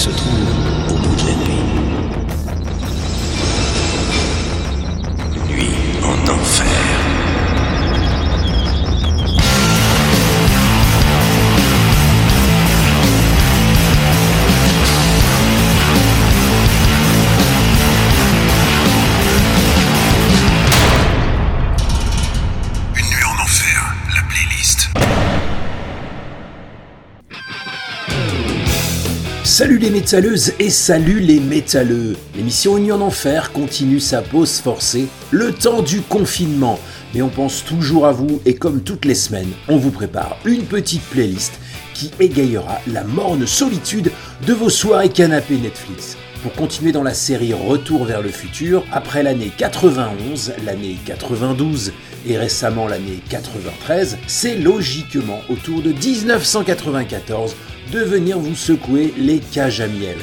se trouve les métalleuses et salut les métalleux L'émission Union en Enfer continue sa pause forcée, le temps du confinement. Mais on pense toujours à vous et comme toutes les semaines, on vous prépare une petite playlist qui égayera la morne solitude de vos soirées canapé Netflix. Pour continuer dans la série Retour vers le futur, après l'année 91, l'année 92 et récemment l'année 93, c'est logiquement au tour de 1994 de venir vous secouer les cages à miel.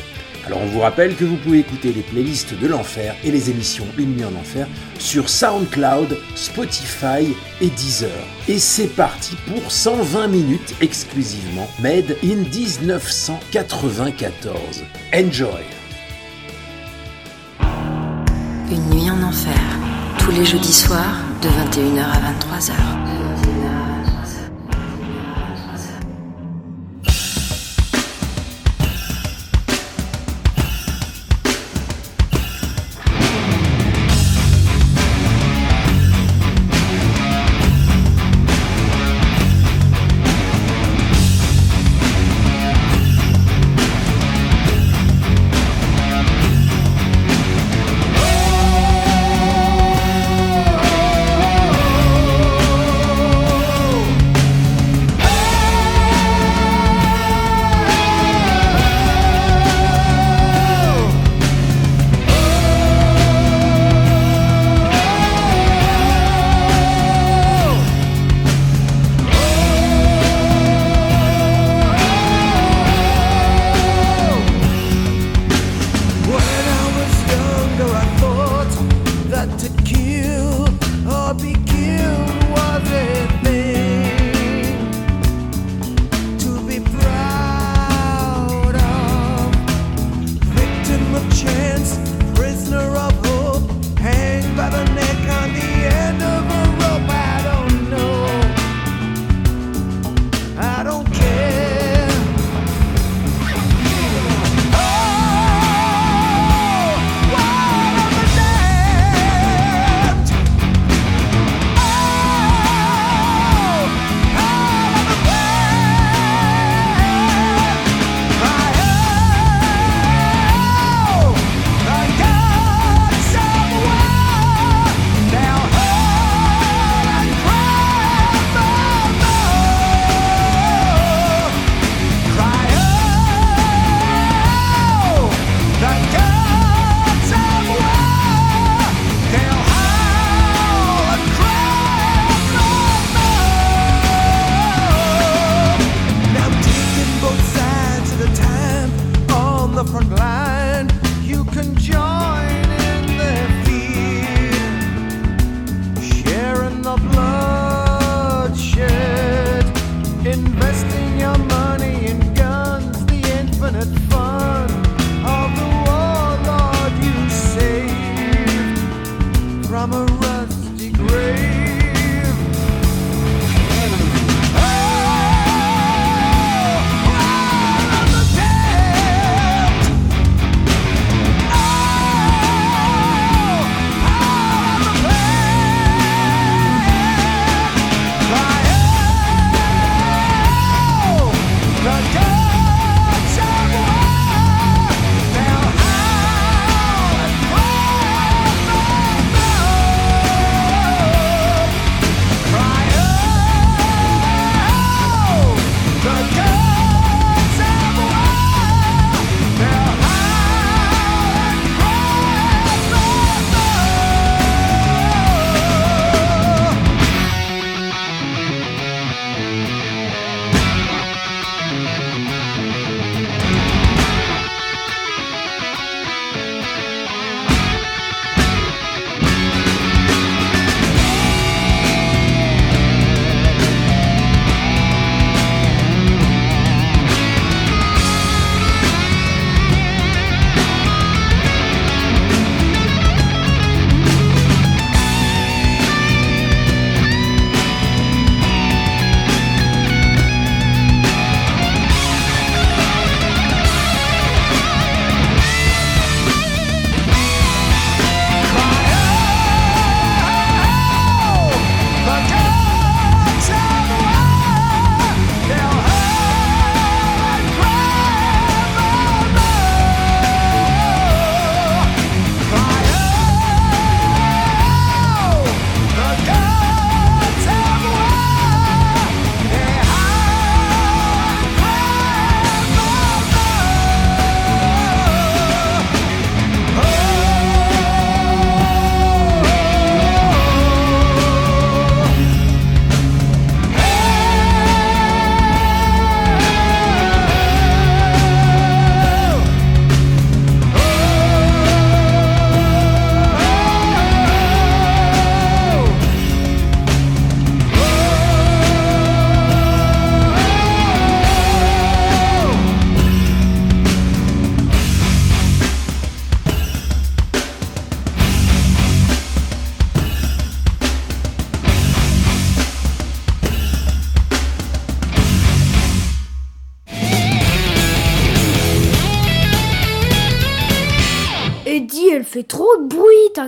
Alors on vous rappelle que vous pouvez écouter les playlists de l'enfer et les émissions Une nuit en enfer sur SoundCloud, Spotify et Deezer. Et c'est parti pour 120 minutes exclusivement Made in 1994. Enjoy Une nuit en enfer, tous les jeudis soirs de 21h à 23h.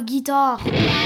Guitare.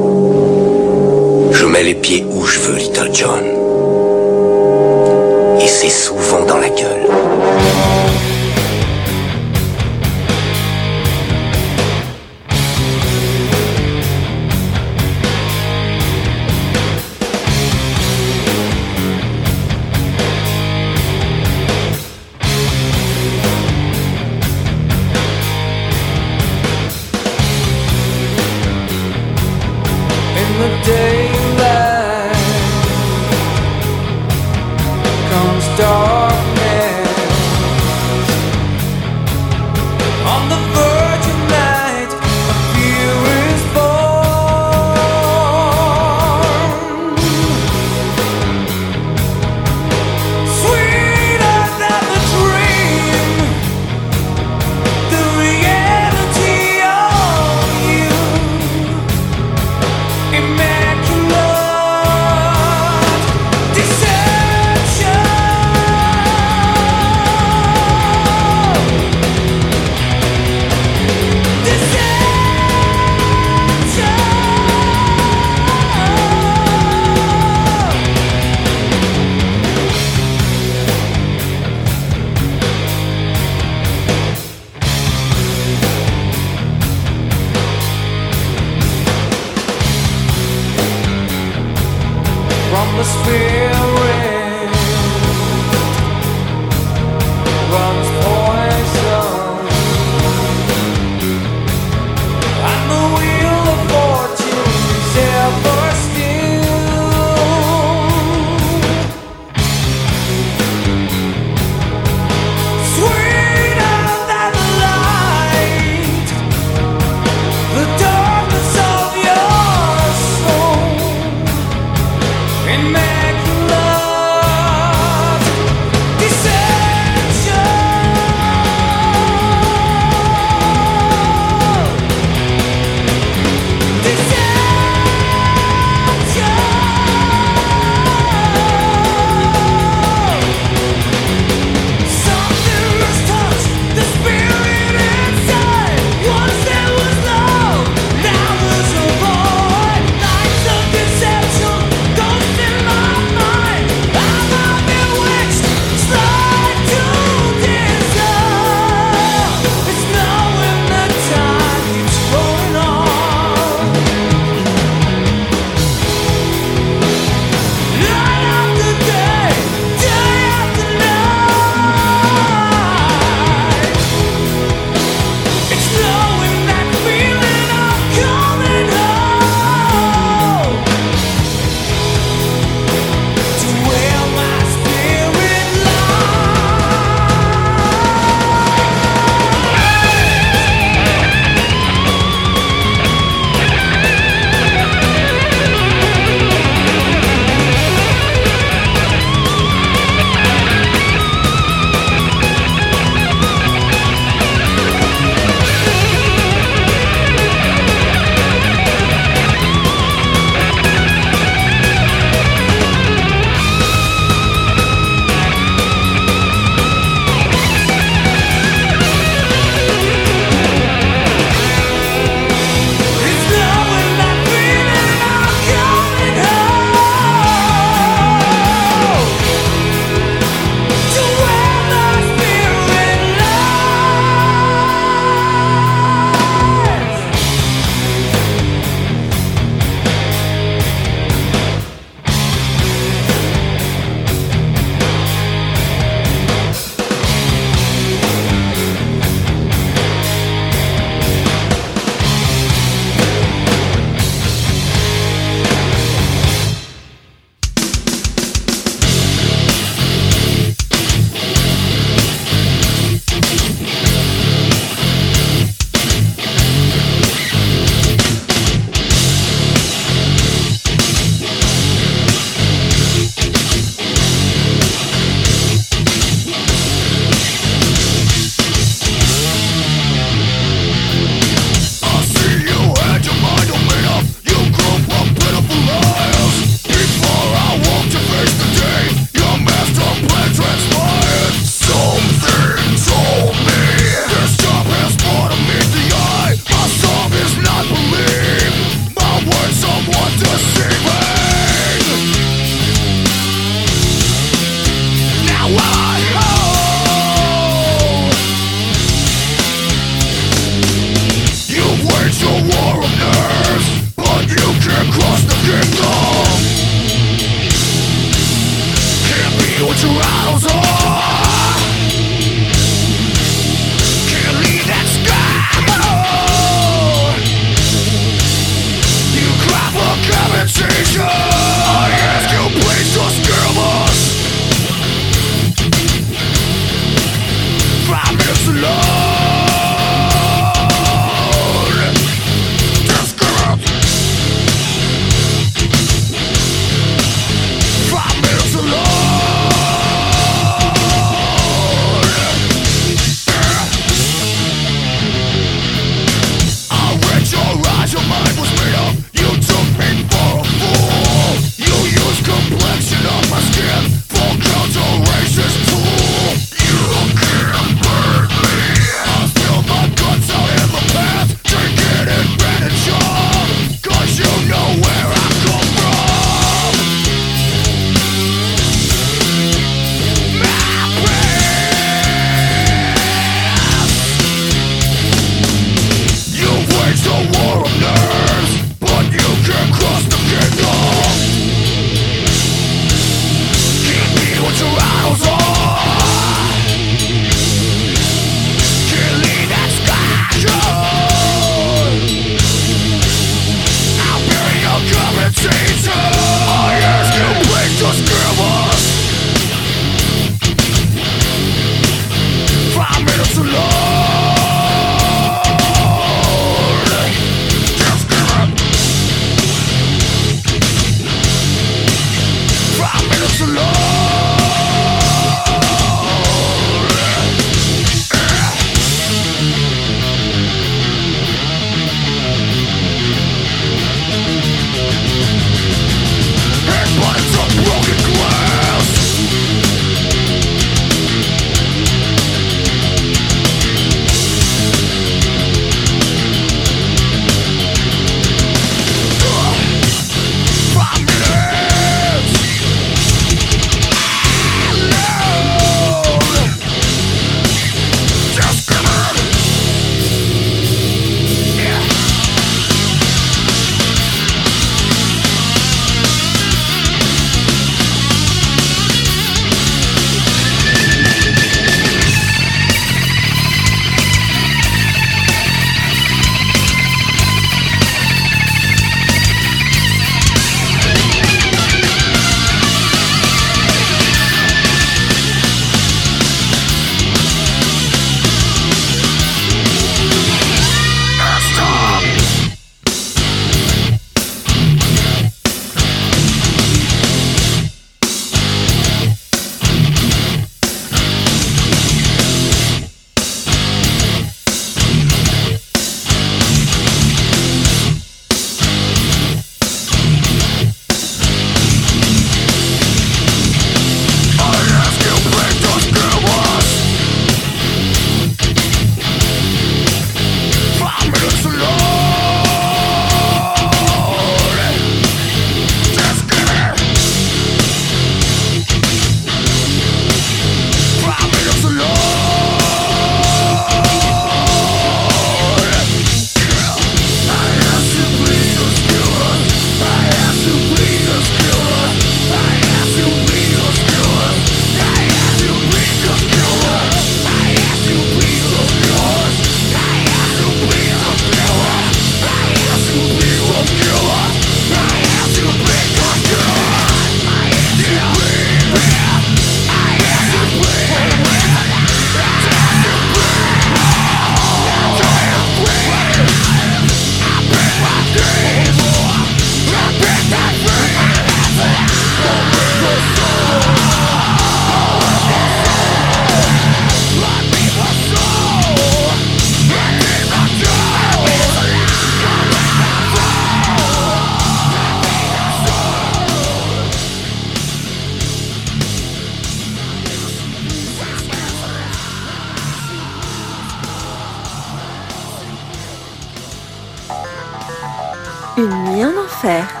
Une nuit en enfer.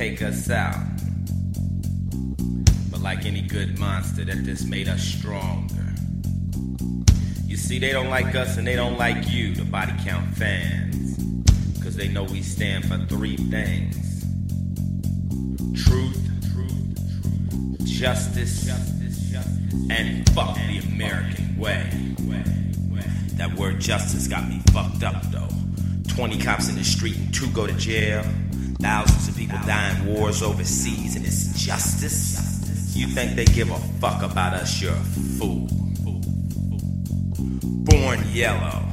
Take us out. But like any good monster, that just made us stronger. You see, they don't like us and they don't like you, the body count fans. Cause they know we stand for three things truth, justice, and fuck the American way. That word justice got me fucked up though. 20 cops in the street and two go to jail. Thousands people die in wars overseas and it's justice? You think they give a fuck about us? You're a fool. Born yellow.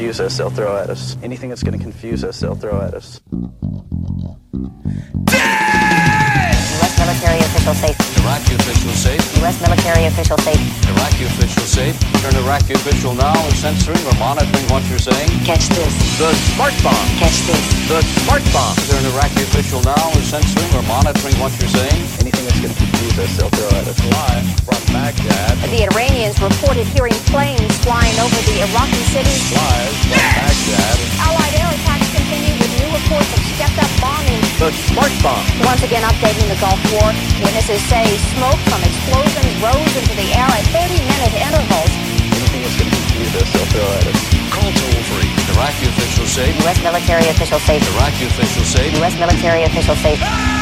Confuse us, they'll throw at us. Anything that's going to confuse us, they'll throw at us. U.S. military official safe. Iraqi official safe. U.S. military official safe. Iraqi official safe. Turn Iraqi official now is censoring or monitoring what you're saying. Catch this. The smart bomb. Catch this. The smart bomb. Turn Iraqi official now is censoring or monitoring what you're saying. Anything that's going to confuse us, they'll throw at us. Live from Baghdad. The Iranians reported hearing planes flying over the Iraqi city. Live from Baghdad. Allied air attacks continue with new reports of stepped-up bombing. The smart bomb. Once again updating the Gulf War. Witnesses say smoke from explosions rose into the air at 30-minute intervals. Anything that's going to confuse us, they'll throw at us. Call toll free. Iraqi official safe. U.S. military official safe. Iraqi official safe. U.S. military official safe. Ah!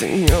you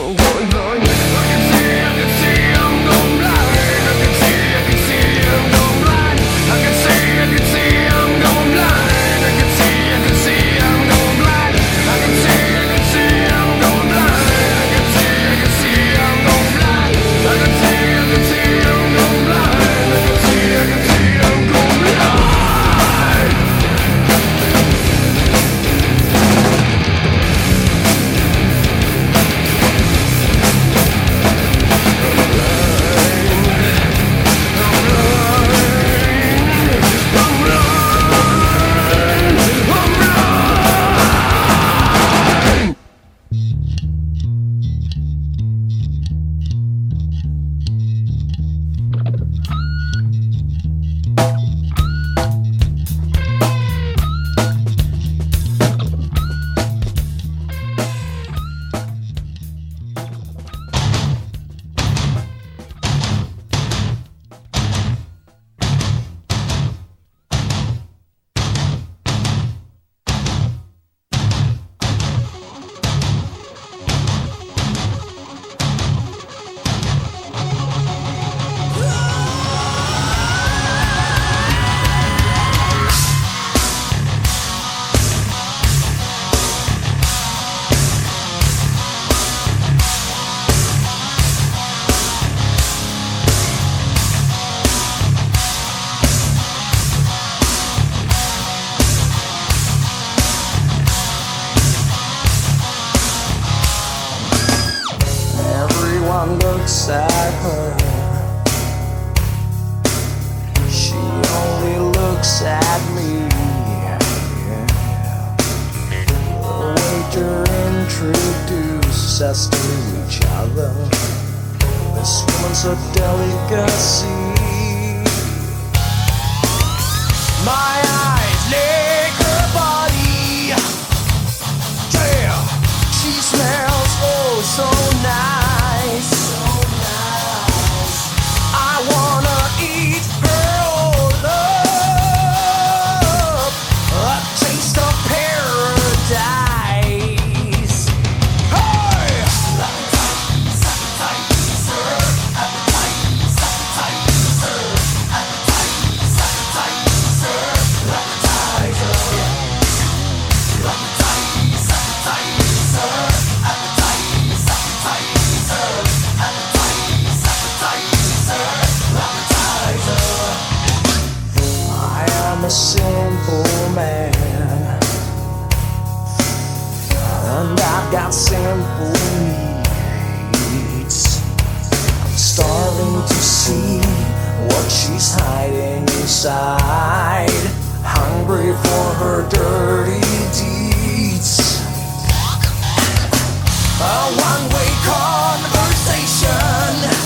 got simple needs. I'm starving to see what she's hiding inside. Hungry for her dirty deeds. A one way conversation.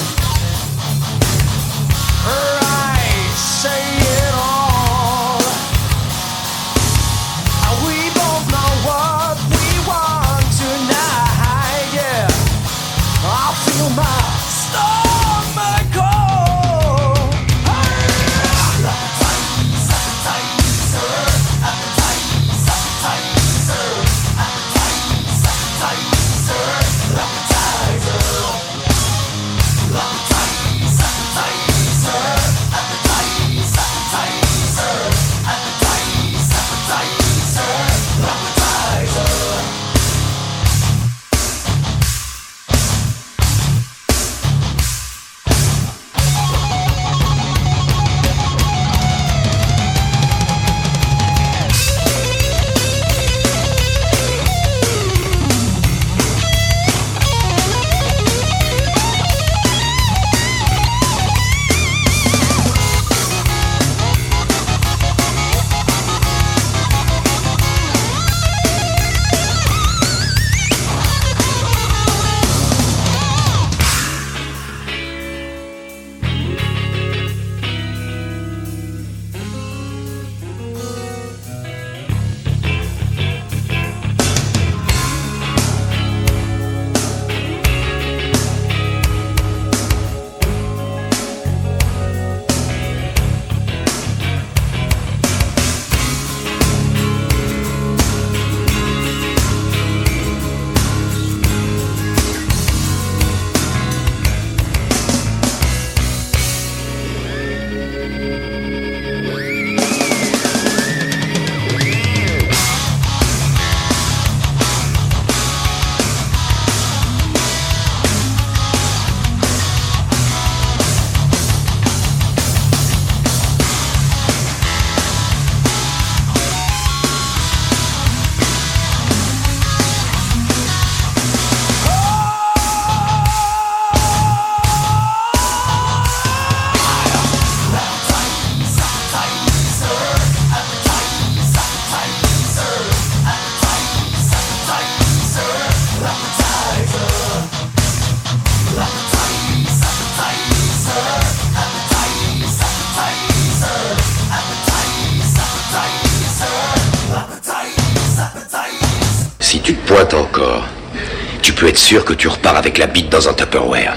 sûr que tu repars avec la bite dans un Tupperware.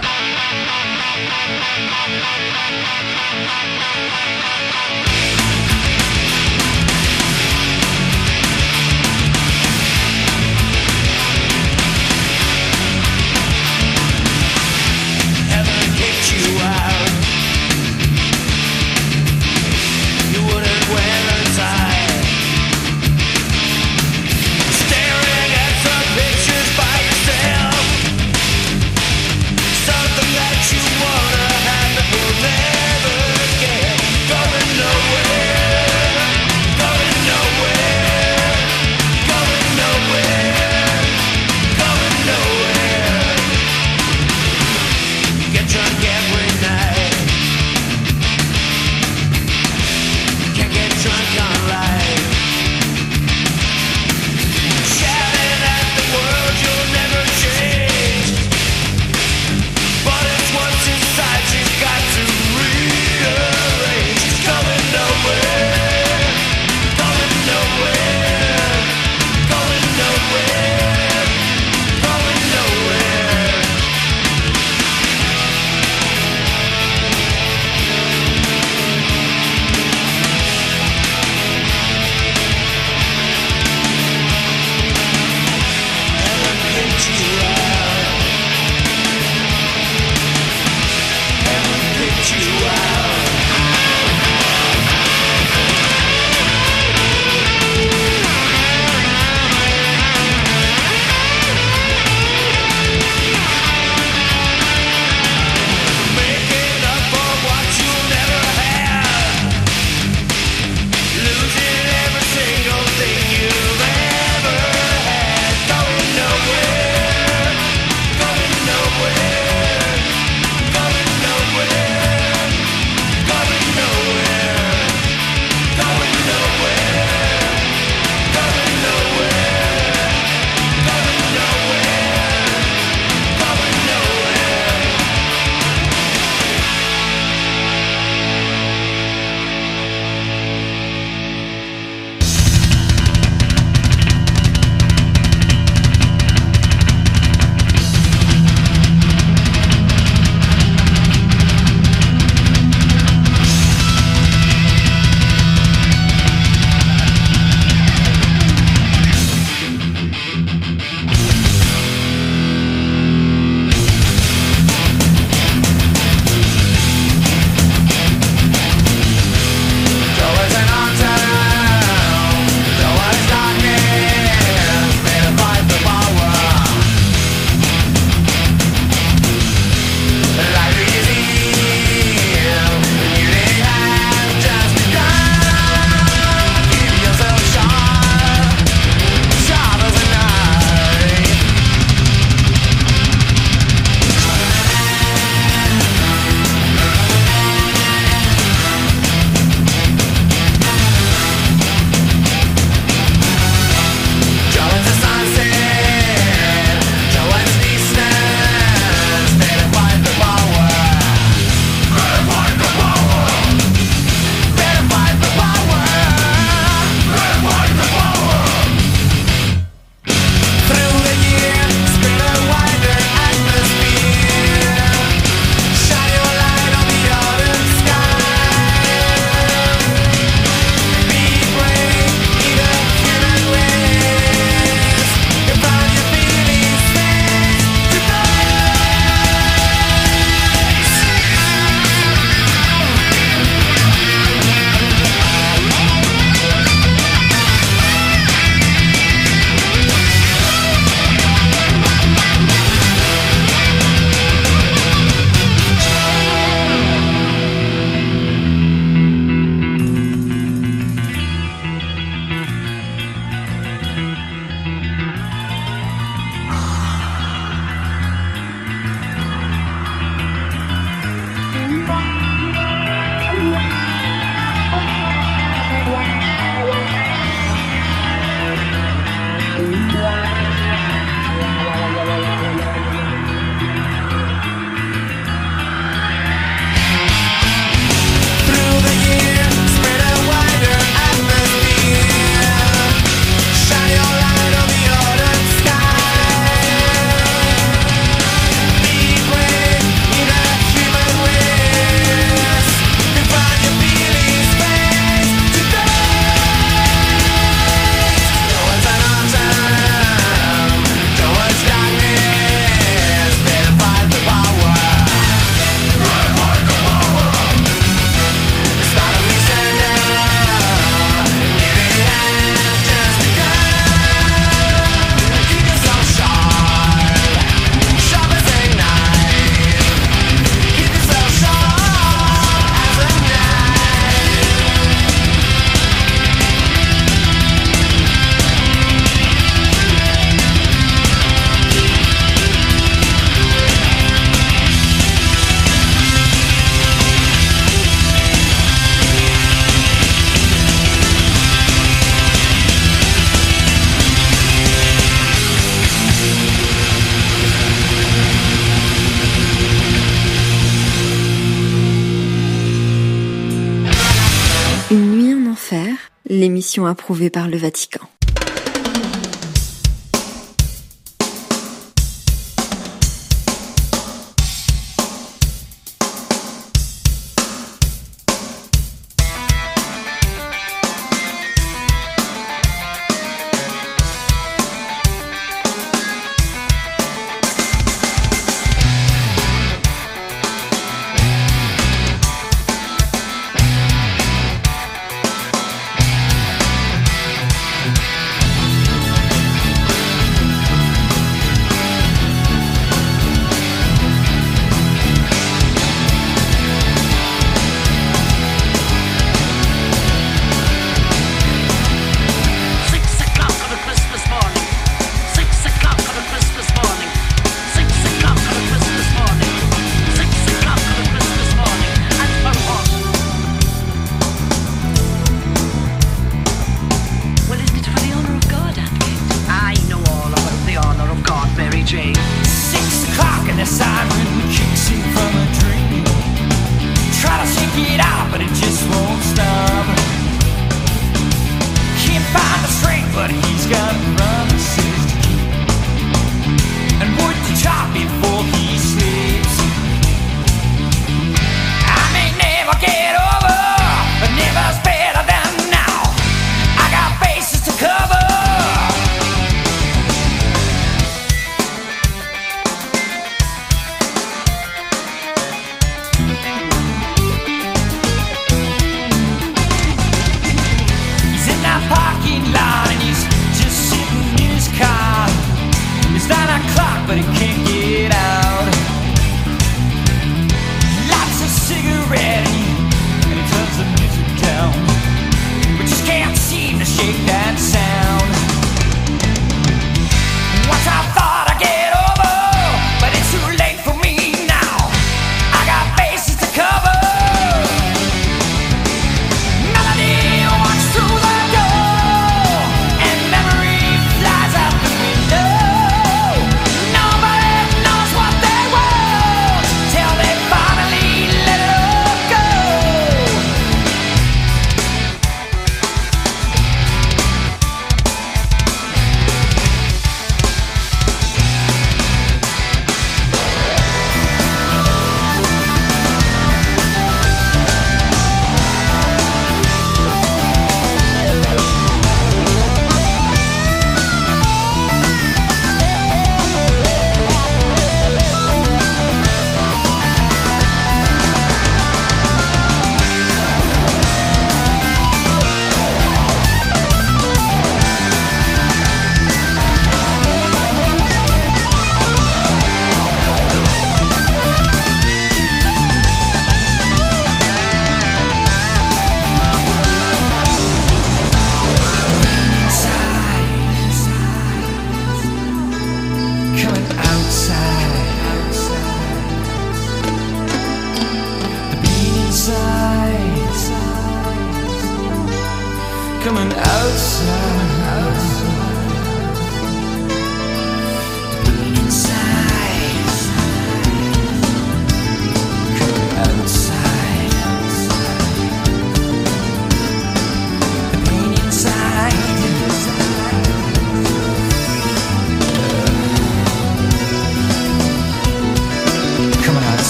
Approuvée par le Vatican.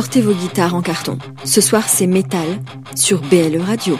Sortez vos guitares en carton. Ce soir, c'est Metal sur BLE Radio.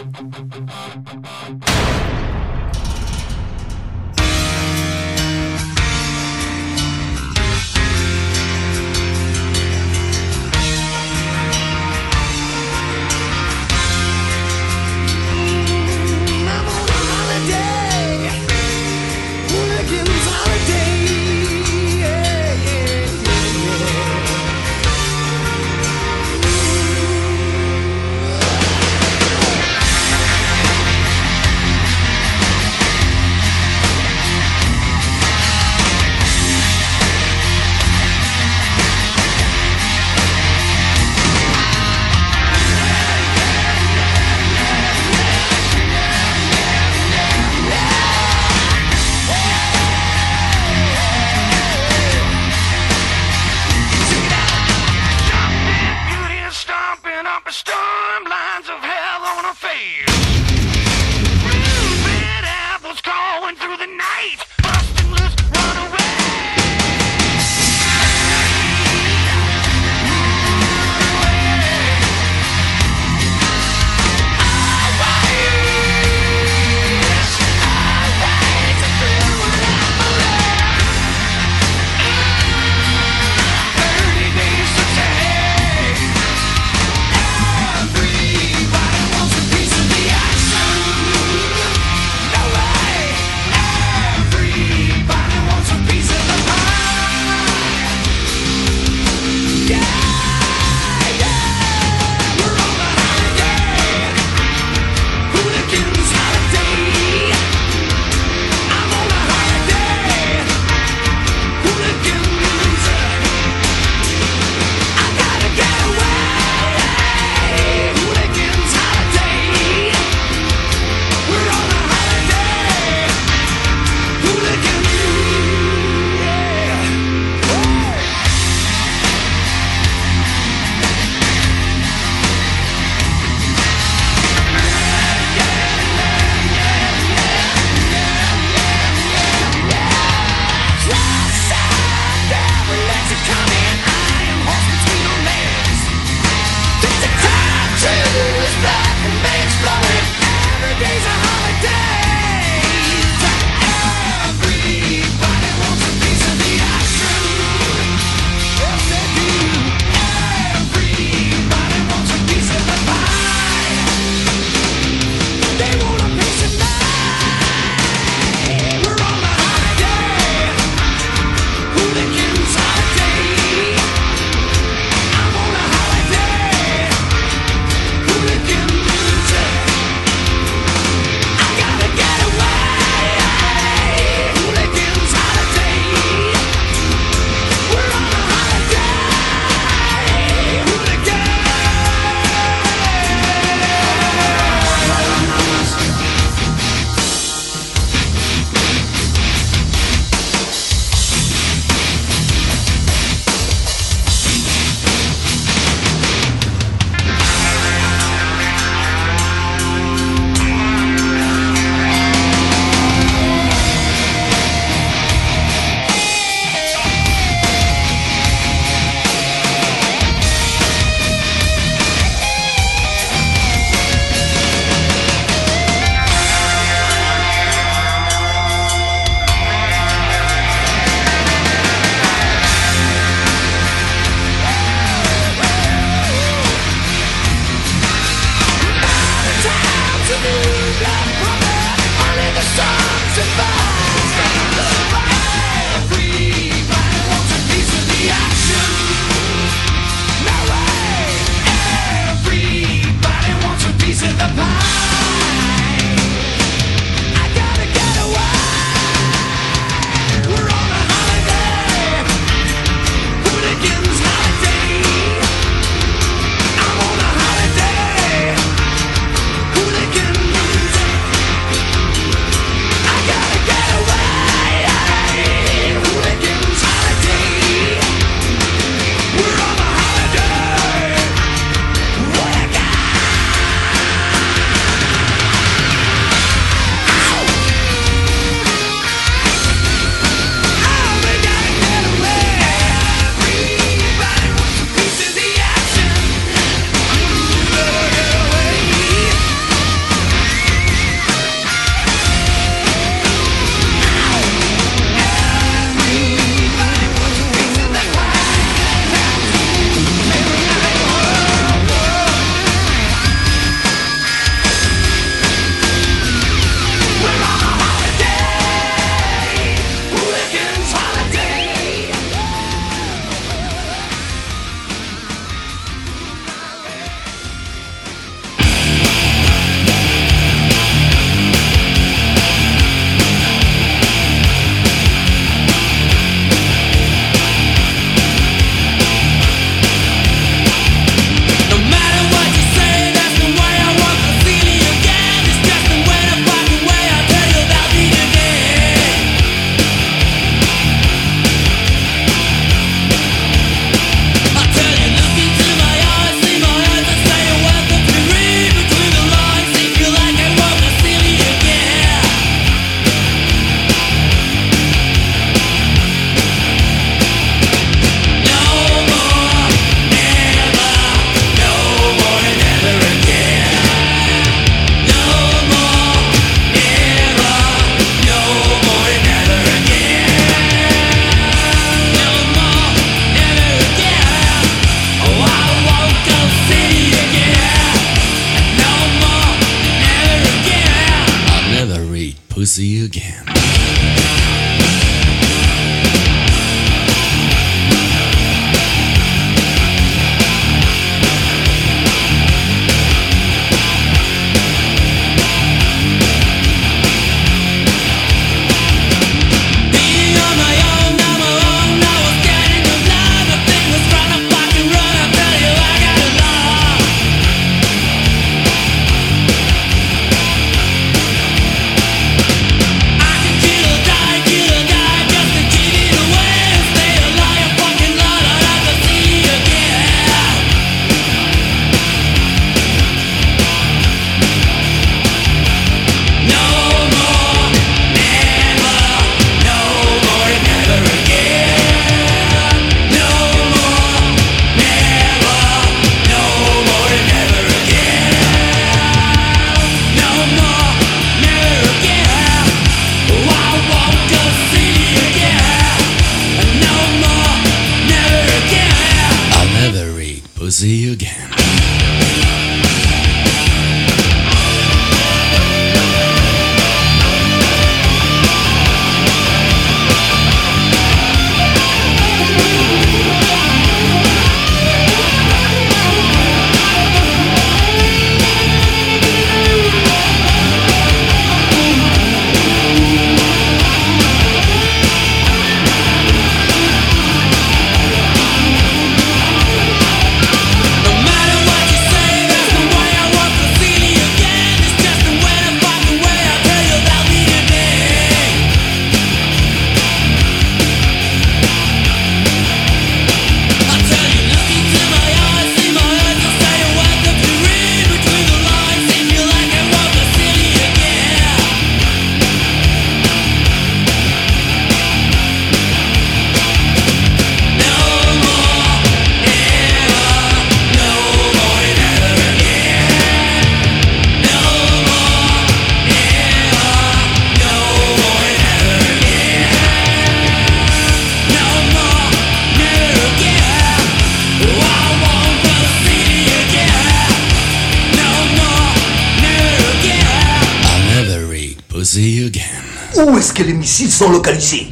Où est-ce que les missiles sont localisés?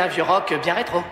un vieux rock bien rétro.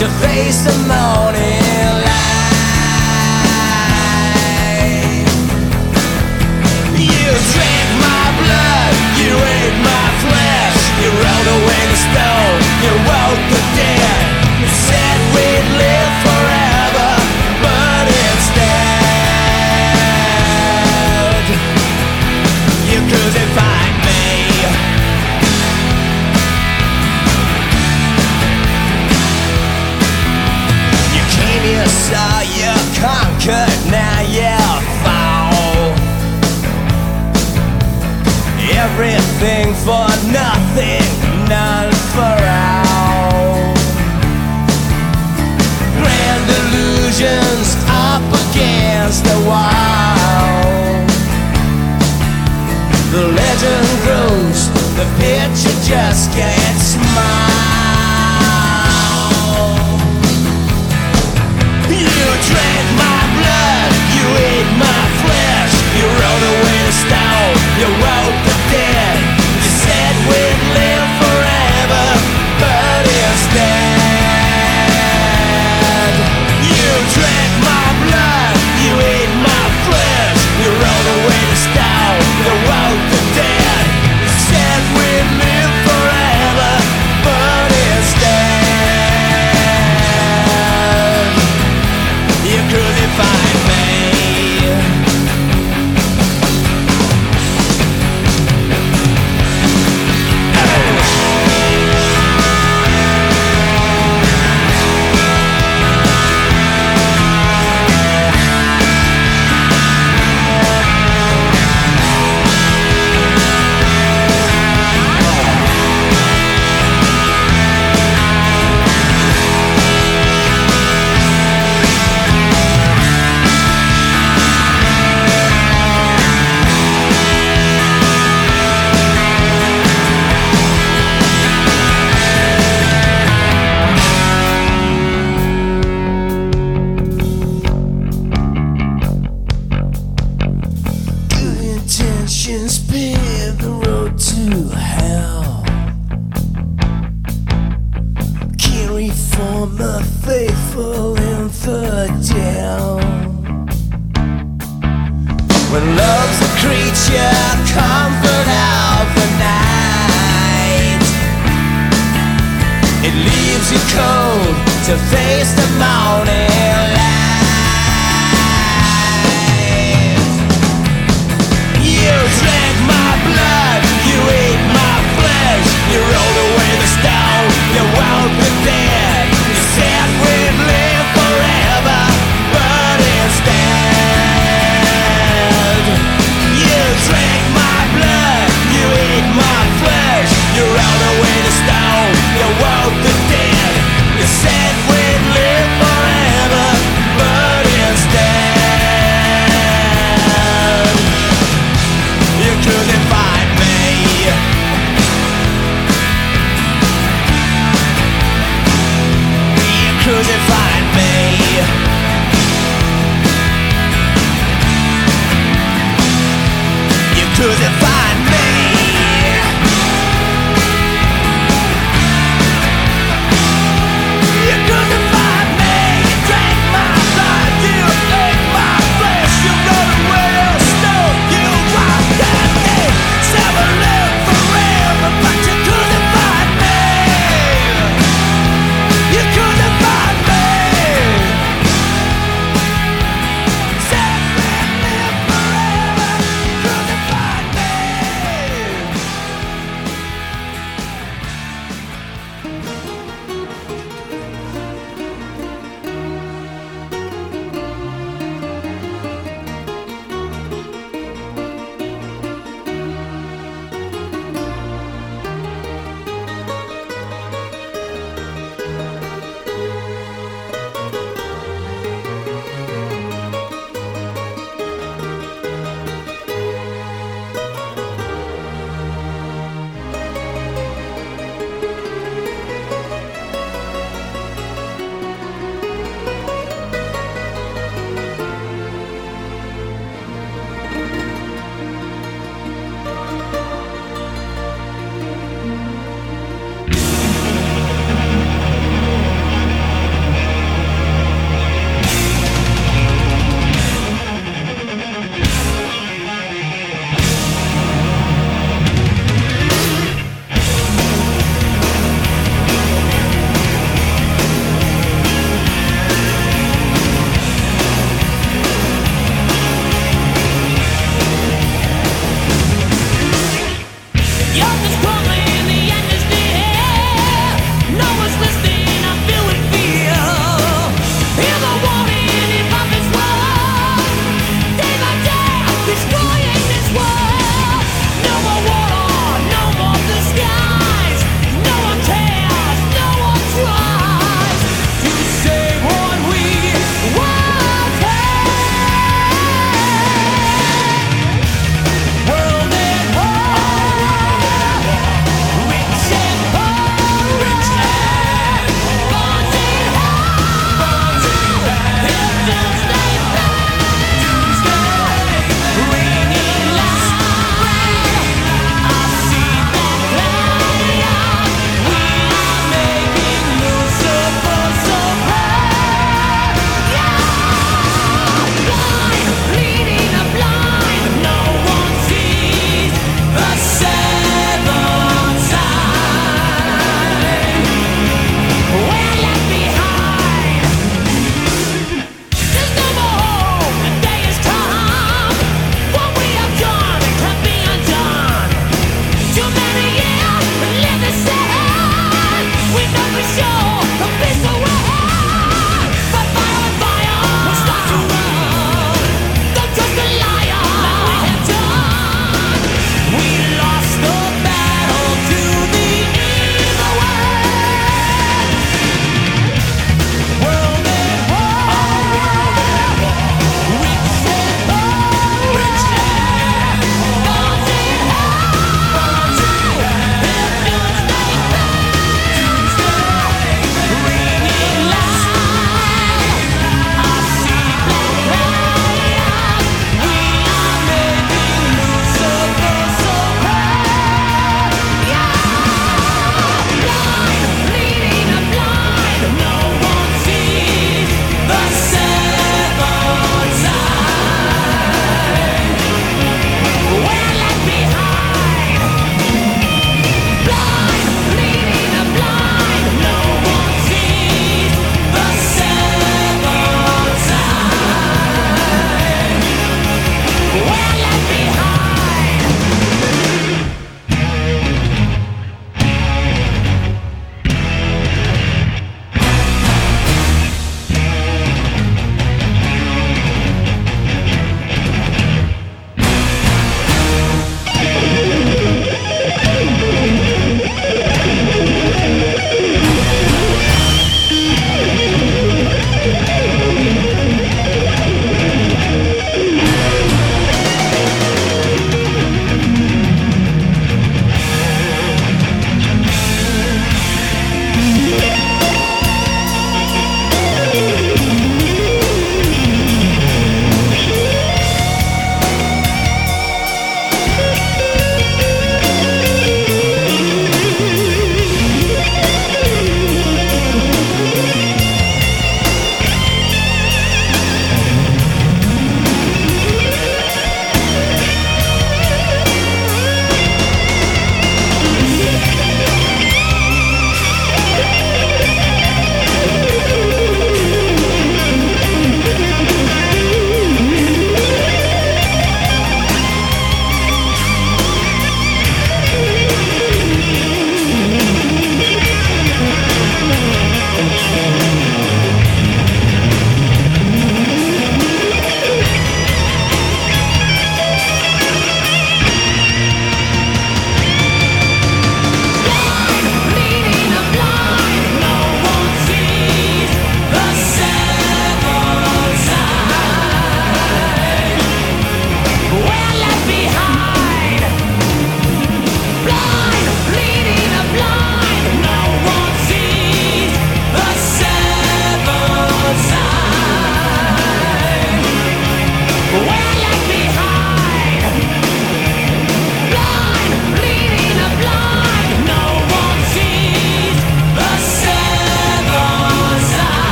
to face the morning light. You drink my blood, you ate my flesh, you rolled away the stone, you woke the Everything for nothing, none for all. Grand illusions up against the wall. The legend grows, the picture just can't smile. You drank my blood, you ate my flesh, you rolled away the stone, you wrote.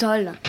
toll.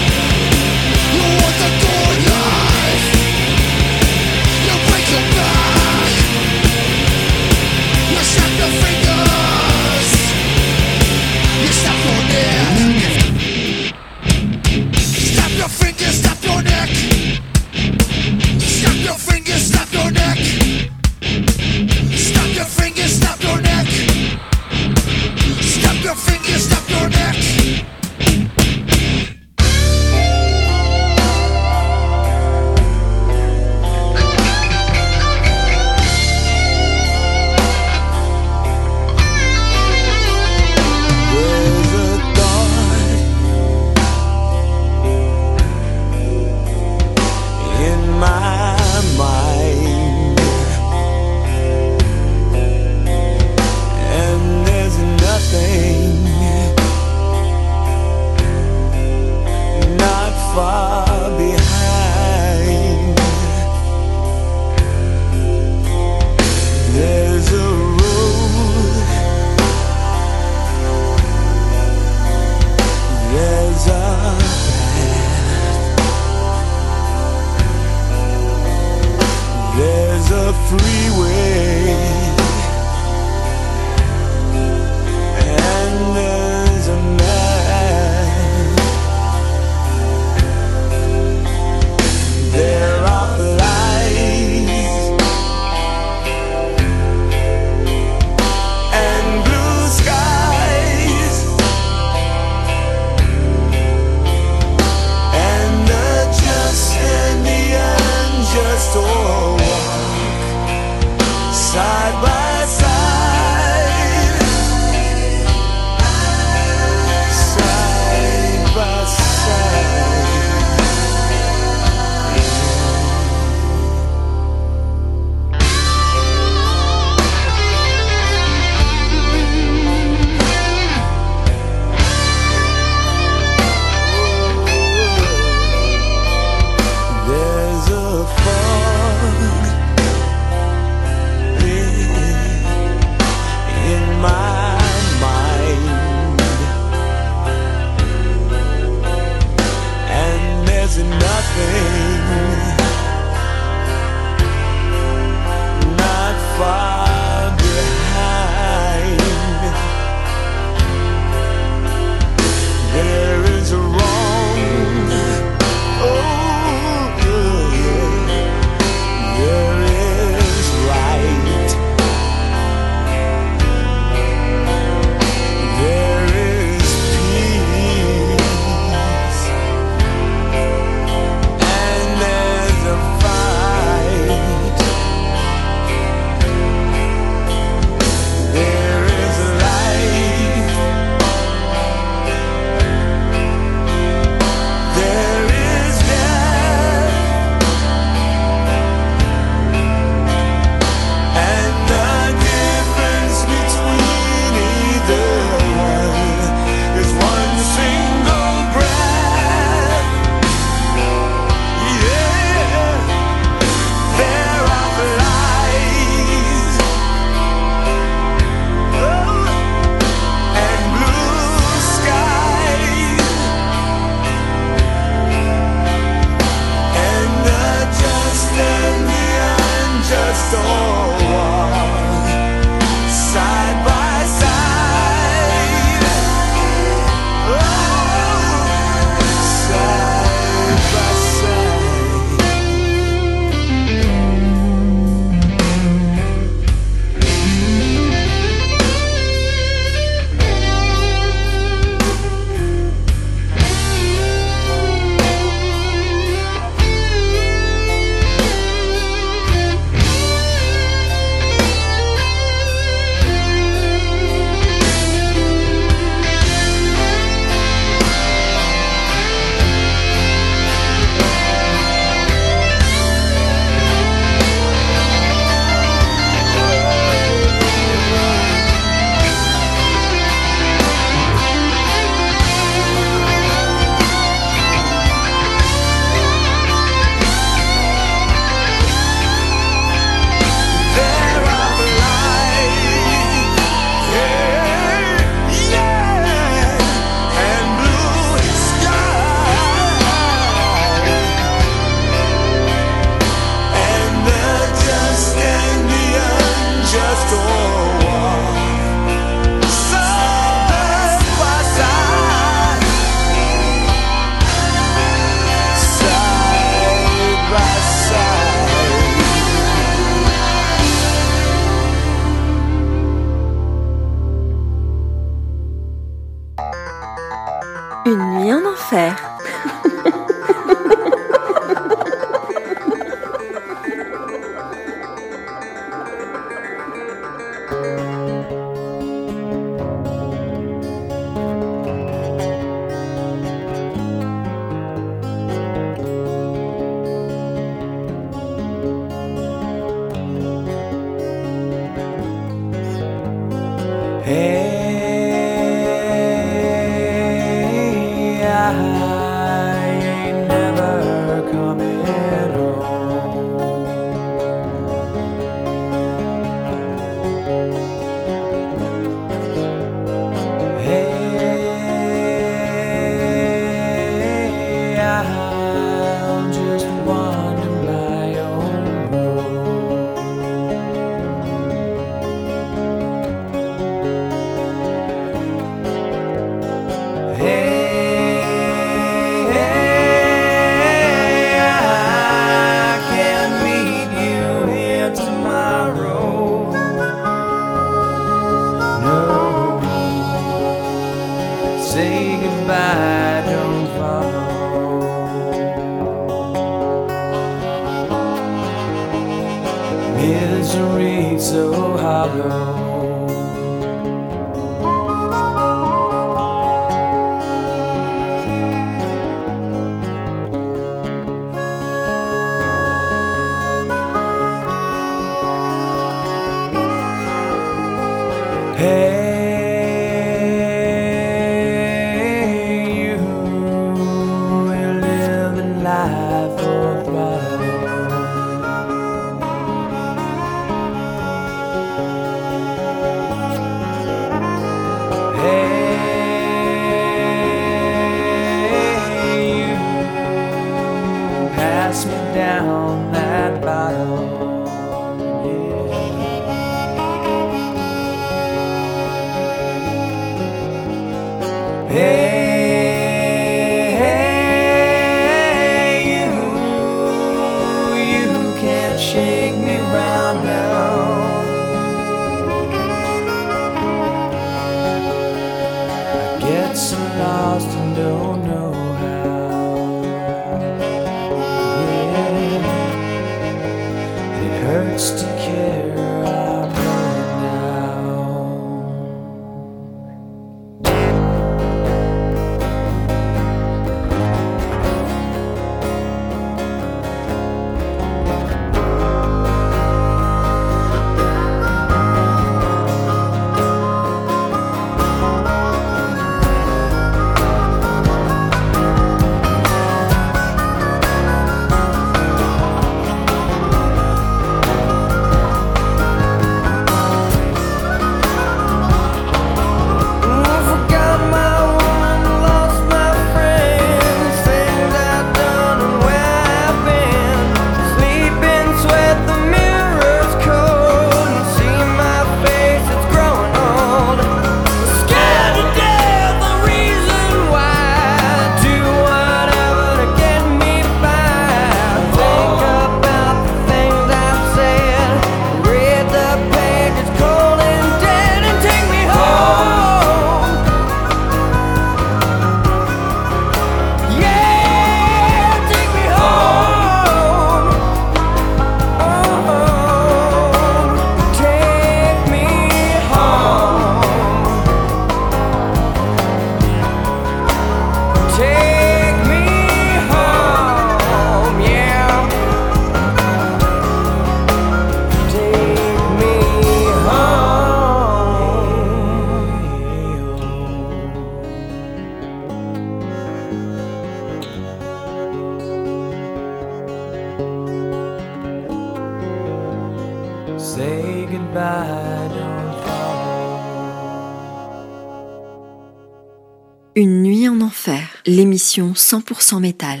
100% métal.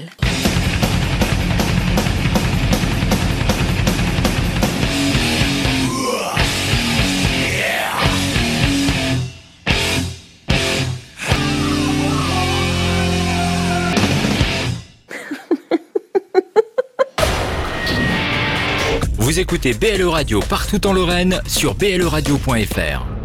Vous écoutez BLE Radio partout en Lorraine sur bleradio.fr.